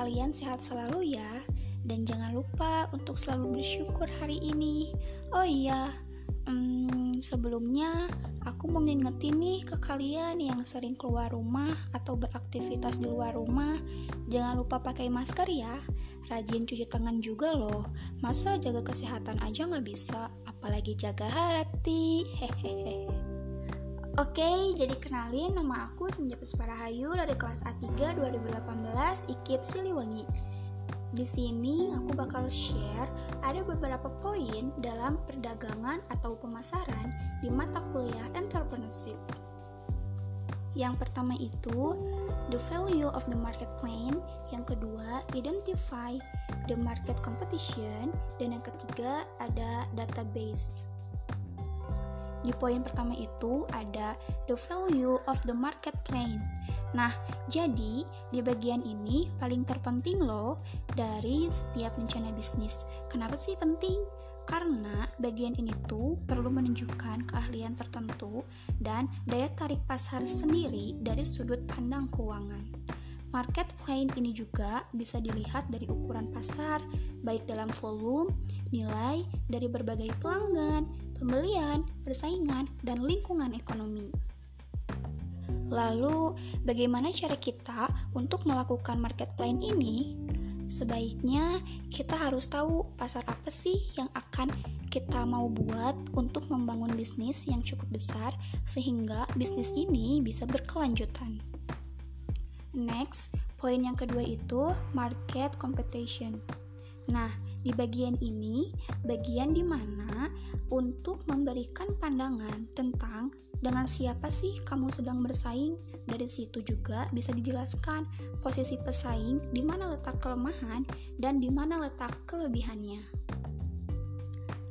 kalian sehat selalu ya. Dan jangan lupa untuk selalu bersyukur hari ini. Oh iya, hmm, sebelumnya aku mau ngingetin nih ke kalian yang sering keluar rumah atau beraktivitas di luar rumah. Jangan lupa pakai masker ya. Rajin cuci tangan juga loh. Masa jaga kesehatan aja nggak bisa, apalagi jaga hati. Hehehe. Oke, jadi kenalin nama aku Senja Pusparahayu dari kelas A3 2018 IKIP Siliwangi. Di sini aku bakal share ada beberapa poin dalam perdagangan atau pemasaran di mata kuliah entrepreneurship. Yang pertama itu the value of the market plan, yang kedua identify the market competition, dan yang ketiga ada database. Di poin pertama itu ada the value of the market plan. Nah, jadi di bagian ini paling terpenting loh dari setiap rencana bisnis. Kenapa sih penting? Karena bagian ini tuh perlu menunjukkan keahlian tertentu dan daya tarik pasar sendiri dari sudut pandang keuangan. Market plan ini juga bisa dilihat dari ukuran pasar, baik dalam volume, nilai dari berbagai pelanggan, pembelian, persaingan, dan lingkungan ekonomi. Lalu, bagaimana cara kita untuk melakukan market plan ini? Sebaiknya kita harus tahu pasar apa sih yang akan kita mau buat untuk membangun bisnis yang cukup besar sehingga bisnis ini bisa berkelanjutan. Next, poin yang kedua itu market competition. Nah, di bagian ini, bagian di mana untuk memberikan pandangan tentang dengan siapa sih kamu sedang bersaing. Dari situ juga bisa dijelaskan posisi pesaing, di mana letak kelemahan dan di mana letak kelebihannya.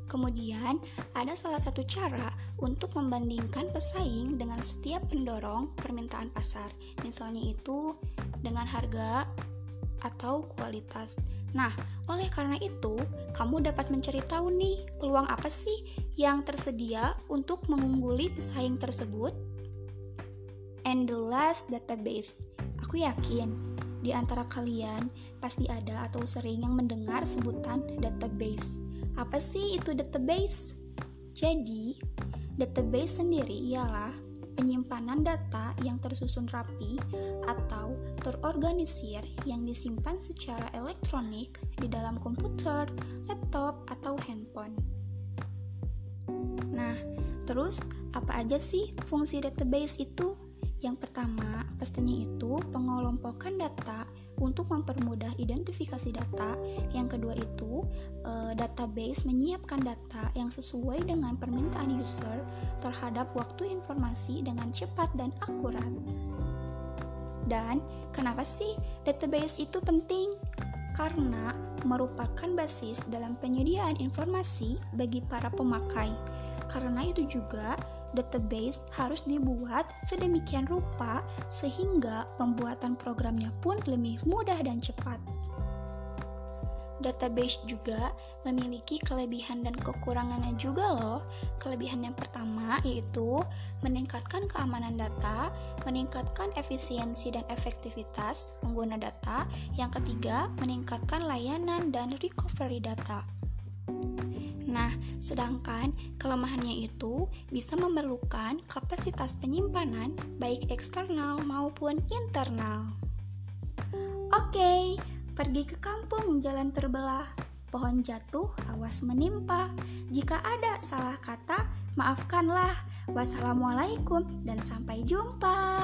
Kemudian, ada salah satu cara untuk membandingkan pesaing dengan setiap pendorong permintaan pasar. Misalnya itu dengan harga atau kualitas. Nah, oleh karena itu, kamu dapat mencari tahu nih peluang apa sih yang tersedia untuk mengungguli pesaing tersebut. And the last database. Aku yakin di antara kalian pasti ada atau sering yang mendengar sebutan database. Apa sih itu database? Jadi, database sendiri ialah penyimpanan data yang tersusun rapi atau terorganisir yang disimpan secara elektronik di dalam komputer, laptop, atau handphone. Nah, terus apa aja sih fungsi database itu? Yang pertama, pastinya itu pengelompokan data untuk mempermudah identifikasi data. Yang kedua itu e, database menyiapkan data yang sesuai dengan permintaan user terhadap waktu informasi dengan cepat dan akurat. Dan kenapa sih database itu penting? Karena merupakan basis dalam penyediaan informasi bagi para pemakai. Karena itu juga database harus dibuat sedemikian rupa sehingga pembuatan programnya pun lebih mudah dan cepat. Database juga memiliki kelebihan dan kekurangannya juga loh. Kelebihan yang pertama yaitu meningkatkan keamanan data, meningkatkan efisiensi dan efektivitas pengguna data. Yang ketiga, meningkatkan layanan dan recovery data. Nah, sedangkan kelemahannya itu bisa memerlukan kapasitas penyimpanan baik eksternal maupun internal. Oke, pergi ke kampung jalan terbelah. Pohon jatuh, awas menimpa. Jika ada salah kata, maafkanlah. Wassalamualaikum dan sampai jumpa.